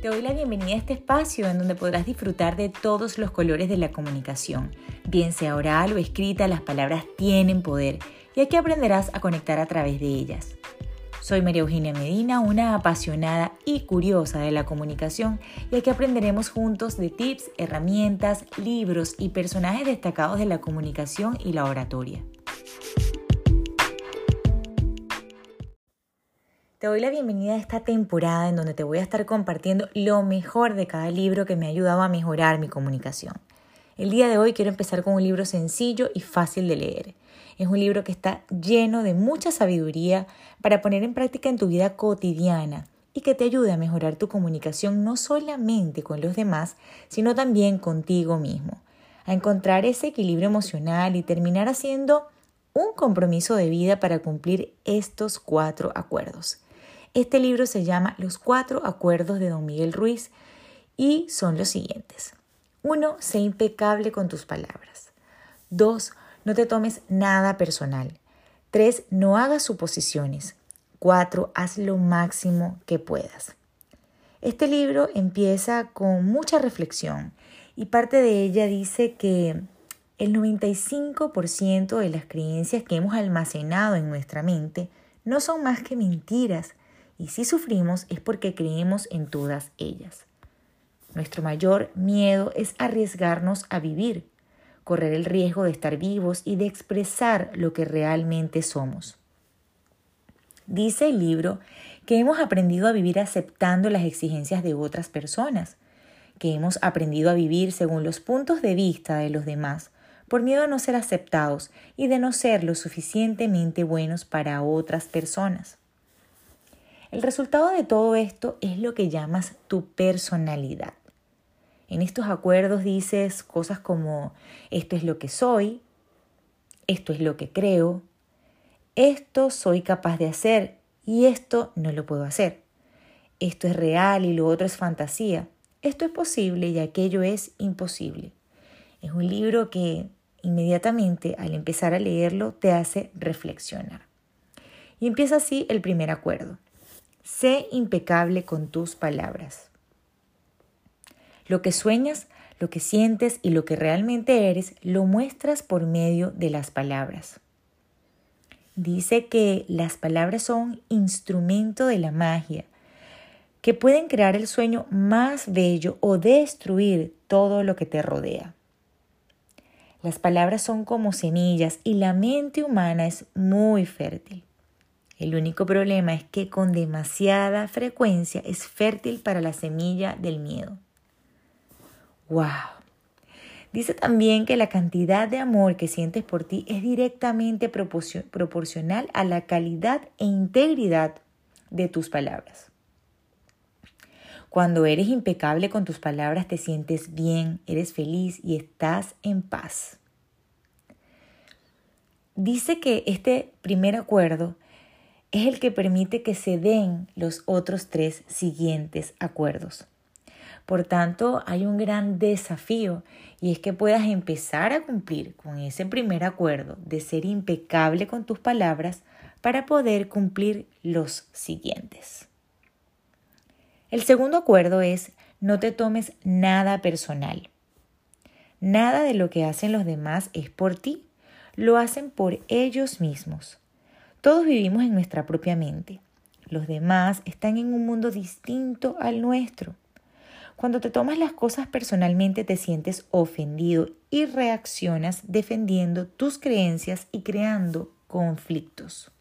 Te doy la bienvenida a este espacio en donde podrás disfrutar de todos los colores de la comunicación. Bien sea oral o escrita, las palabras tienen poder y aquí aprenderás a conectar a través de ellas. Soy María Eugenia Medina, una apasionada y curiosa de la comunicación y aquí aprenderemos juntos de tips, herramientas, libros y personajes destacados de la comunicación y la oratoria. Te doy la bienvenida a esta temporada en donde te voy a estar compartiendo lo mejor de cada libro que me ha ayudado a mejorar mi comunicación. El día de hoy quiero empezar con un libro sencillo y fácil de leer. Es un libro que está lleno de mucha sabiduría para poner en práctica en tu vida cotidiana y que te ayude a mejorar tu comunicación no solamente con los demás, sino también contigo mismo, a encontrar ese equilibrio emocional y terminar haciendo un compromiso de vida para cumplir estos cuatro acuerdos. Este libro se llama Los cuatro acuerdos de Don Miguel Ruiz y son los siguientes. 1. Sé impecable con tus palabras. 2. No te tomes nada personal. 3. No hagas suposiciones. 4. Haz lo máximo que puedas. Este libro empieza con mucha reflexión y parte de ella dice que el 95% de las creencias que hemos almacenado en nuestra mente no son más que mentiras y si sufrimos es porque creemos en todas ellas. Nuestro mayor miedo es arriesgarnos a vivir, correr el riesgo de estar vivos y de expresar lo que realmente somos. Dice el libro que hemos aprendido a vivir aceptando las exigencias de otras personas, que hemos aprendido a vivir según los puntos de vista de los demás, por miedo a no ser aceptados y de no ser lo suficientemente buenos para otras personas. El resultado de todo esto es lo que llamas tu personalidad. En estos acuerdos dices cosas como esto es lo que soy, esto es lo que creo, esto soy capaz de hacer y esto no lo puedo hacer. Esto es real y lo otro es fantasía. Esto es posible y aquello es imposible. Es un libro que inmediatamente al empezar a leerlo te hace reflexionar. Y empieza así el primer acuerdo. Sé impecable con tus palabras. Lo que sueñas, lo que sientes y lo que realmente eres lo muestras por medio de las palabras. Dice que las palabras son instrumento de la magia, que pueden crear el sueño más bello o destruir todo lo que te rodea. Las palabras son como semillas y la mente humana es muy fértil. El único problema es que con demasiada frecuencia es fértil para la semilla del miedo. ¡Wow! Dice también que la cantidad de amor que sientes por ti es directamente proporcional a la calidad e integridad de tus palabras. Cuando eres impecable con tus palabras te sientes bien, eres feliz y estás en paz. Dice que este primer acuerdo es el que permite que se den los otros tres siguientes acuerdos. Por tanto, hay un gran desafío y es que puedas empezar a cumplir con ese primer acuerdo de ser impecable con tus palabras para poder cumplir los siguientes. El segundo acuerdo es no te tomes nada personal. Nada de lo que hacen los demás es por ti, lo hacen por ellos mismos. Todos vivimos en nuestra propia mente. Los demás están en un mundo distinto al nuestro. Cuando te tomas las cosas personalmente te sientes ofendido y reaccionas defendiendo tus creencias y creando conflictos.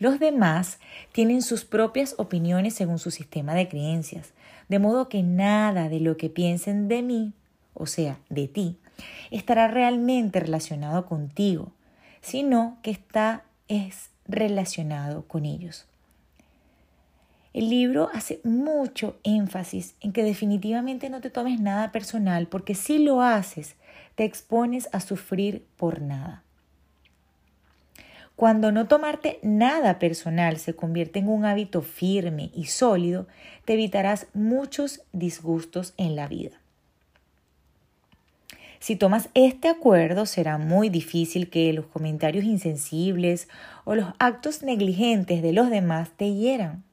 Los demás tienen sus propias opiniones según su sistema de creencias, de modo que nada de lo que piensen de mí, o sea, de ti, estará realmente relacionado contigo sino que está es relacionado con ellos. El libro hace mucho énfasis en que definitivamente no te tomes nada personal porque si lo haces te expones a sufrir por nada. Cuando no tomarte nada personal se convierte en un hábito firme y sólido, te evitarás muchos disgustos en la vida. Si tomas este acuerdo, será muy difícil que los comentarios insensibles o los actos negligentes de los demás te hieran.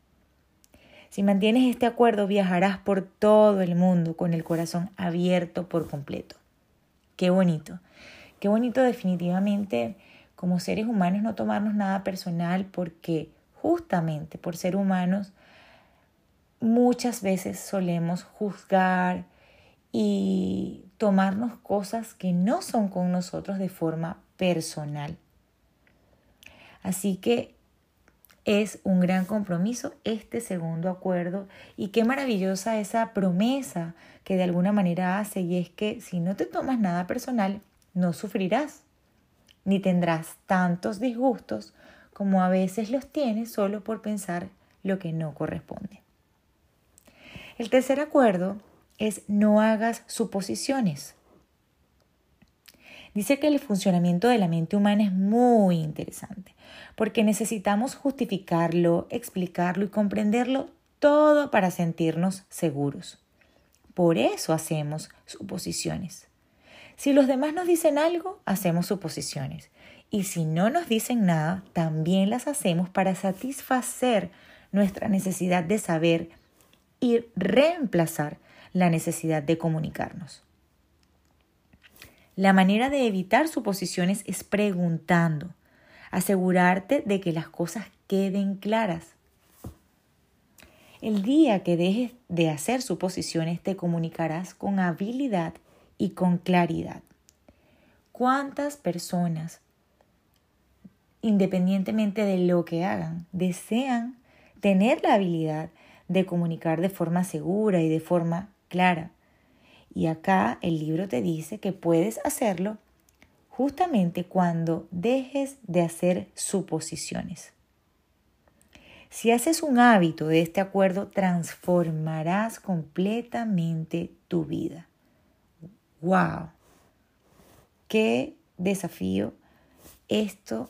Si mantienes este acuerdo, viajarás por todo el mundo con el corazón abierto por completo. Qué bonito. Qué bonito definitivamente como seres humanos no tomarnos nada personal porque justamente por ser humanos muchas veces solemos juzgar y tomarnos cosas que no son con nosotros de forma personal. Así que es un gran compromiso este segundo acuerdo y qué maravillosa esa promesa que de alguna manera hace y es que si no te tomas nada personal, no sufrirás, ni tendrás tantos disgustos como a veces los tienes solo por pensar lo que no corresponde. El tercer acuerdo es no hagas suposiciones. Dice que el funcionamiento de la mente humana es muy interesante, porque necesitamos justificarlo, explicarlo y comprenderlo todo para sentirnos seguros. Por eso hacemos suposiciones. Si los demás nos dicen algo, hacemos suposiciones. Y si no nos dicen nada, también las hacemos para satisfacer nuestra necesidad de saber y reemplazar la necesidad de comunicarnos. La manera de evitar suposiciones es preguntando, asegurarte de que las cosas queden claras. El día que dejes de hacer suposiciones te comunicarás con habilidad y con claridad. ¿Cuántas personas, independientemente de lo que hagan, desean tener la habilidad de comunicar de forma segura y de forma clara? Y acá el libro te dice que puedes hacerlo justamente cuando dejes de hacer suposiciones. Si haces un hábito de este acuerdo, transformarás completamente tu vida. ¡Wow! ¡Qué desafío esto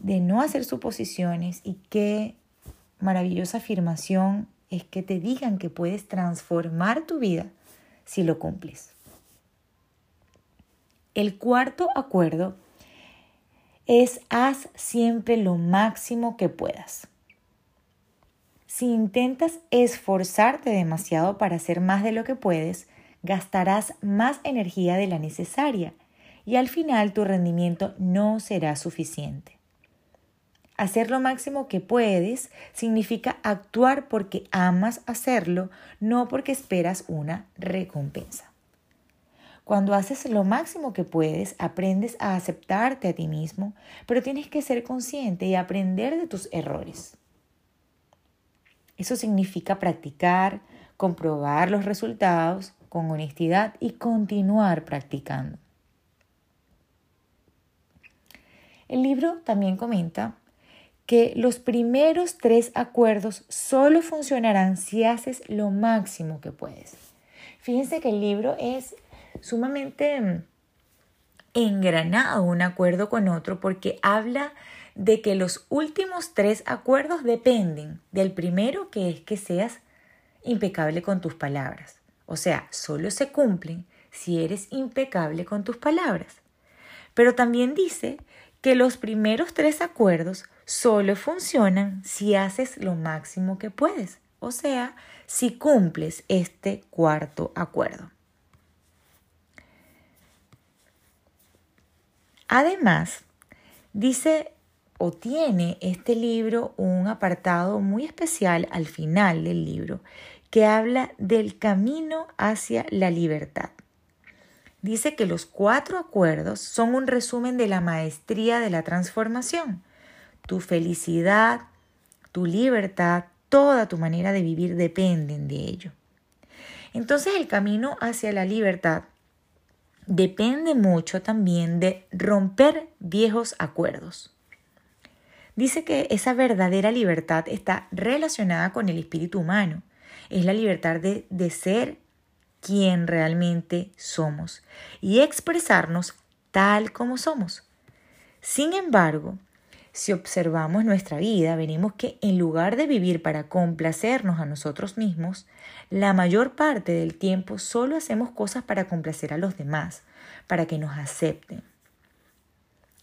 de no hacer suposiciones y qué maravillosa afirmación es que te digan que puedes transformar tu vida si lo cumples. El cuarto acuerdo es haz siempre lo máximo que puedas. Si intentas esforzarte demasiado para hacer más de lo que puedes, gastarás más energía de la necesaria y al final tu rendimiento no será suficiente. Hacer lo máximo que puedes significa actuar porque amas hacerlo, no porque esperas una recompensa. Cuando haces lo máximo que puedes, aprendes a aceptarte a ti mismo, pero tienes que ser consciente y aprender de tus errores. Eso significa practicar, comprobar los resultados con honestidad y continuar practicando. El libro también comenta que los primeros tres acuerdos solo funcionarán si haces lo máximo que puedes. Fíjense que el libro es sumamente mm, engranado un acuerdo con otro porque habla de que los últimos tres acuerdos dependen del primero que es que seas impecable con tus palabras. O sea, solo se cumplen si eres impecable con tus palabras. Pero también dice que los primeros tres acuerdos solo funcionan si haces lo máximo que puedes, o sea, si cumples este cuarto acuerdo. Además, dice o tiene este libro un apartado muy especial al final del libro que habla del camino hacia la libertad. Dice que los cuatro acuerdos son un resumen de la maestría de la transformación. Tu felicidad, tu libertad, toda tu manera de vivir dependen de ello. Entonces el camino hacia la libertad depende mucho también de romper viejos acuerdos. Dice que esa verdadera libertad está relacionada con el espíritu humano. Es la libertad de, de ser quien realmente somos y expresarnos tal como somos. Sin embargo, si observamos nuestra vida, veremos que en lugar de vivir para complacernos a nosotros mismos, la mayor parte del tiempo solo hacemos cosas para complacer a los demás, para que nos acepten.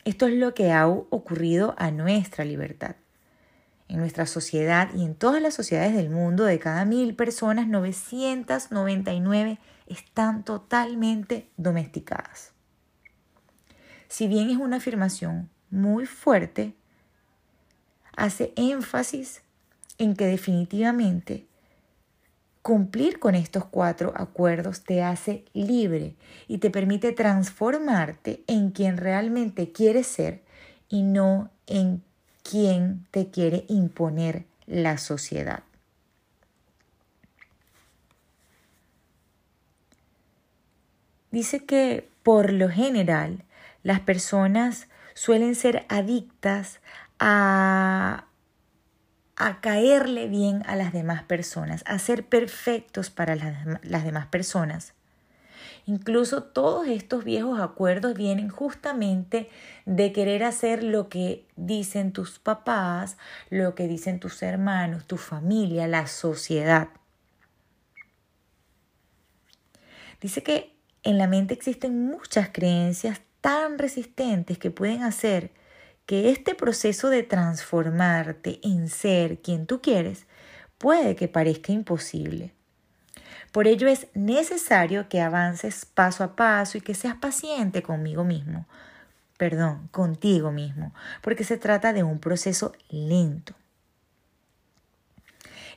Esto es lo que ha ocurrido a nuestra libertad. En nuestra sociedad y en todas las sociedades del mundo, de cada mil personas, 999 están totalmente domesticadas. Si bien es una afirmación muy fuerte, hace énfasis en que definitivamente cumplir con estos cuatro acuerdos te hace libre y te permite transformarte en quien realmente quieres ser y no en quien te quiere imponer la sociedad. Dice que por lo general las personas suelen ser adictas a, a caerle bien a las demás personas, a ser perfectos para las, las demás personas. Incluso todos estos viejos acuerdos vienen justamente de querer hacer lo que dicen tus papás, lo que dicen tus hermanos, tu familia, la sociedad. Dice que en la mente existen muchas creencias tan resistentes que pueden hacer que este proceso de transformarte en ser quien tú quieres puede que parezca imposible. Por ello es necesario que avances paso a paso y que seas paciente conmigo mismo, perdón, contigo mismo, porque se trata de un proceso lento.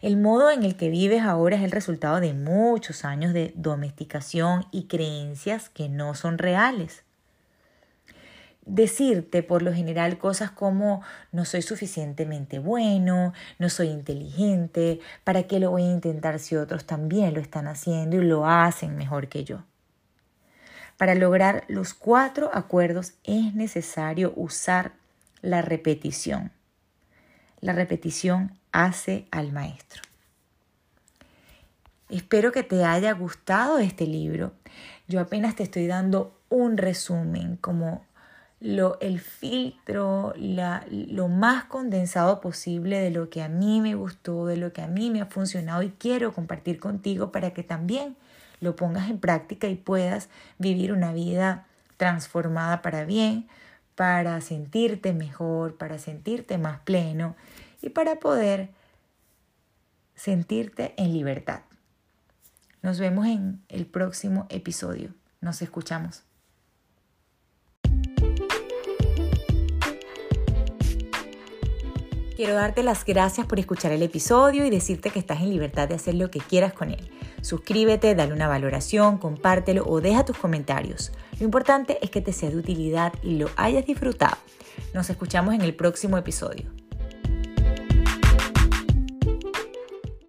El modo en el que vives ahora es el resultado de muchos años de domesticación y creencias que no son reales. Decirte por lo general cosas como no soy suficientemente bueno, no soy inteligente, ¿para qué lo voy a intentar si otros también lo están haciendo y lo hacen mejor que yo? Para lograr los cuatro acuerdos es necesario usar la repetición. La repetición hace al maestro. Espero que te haya gustado este libro. Yo apenas te estoy dando un resumen, como lo, el filtro, la, lo más condensado posible de lo que a mí me gustó, de lo que a mí me ha funcionado y quiero compartir contigo para que también lo pongas en práctica y puedas vivir una vida transformada para bien, para sentirte mejor, para sentirte más pleno y para poder sentirte en libertad. Nos vemos en el próximo episodio. Nos escuchamos. Quiero darte las gracias por escuchar el episodio y decirte que estás en libertad de hacer lo que quieras con él. Suscríbete, dale una valoración, compártelo o deja tus comentarios. Lo importante es que te sea de utilidad y lo hayas disfrutado. Nos escuchamos en el próximo episodio.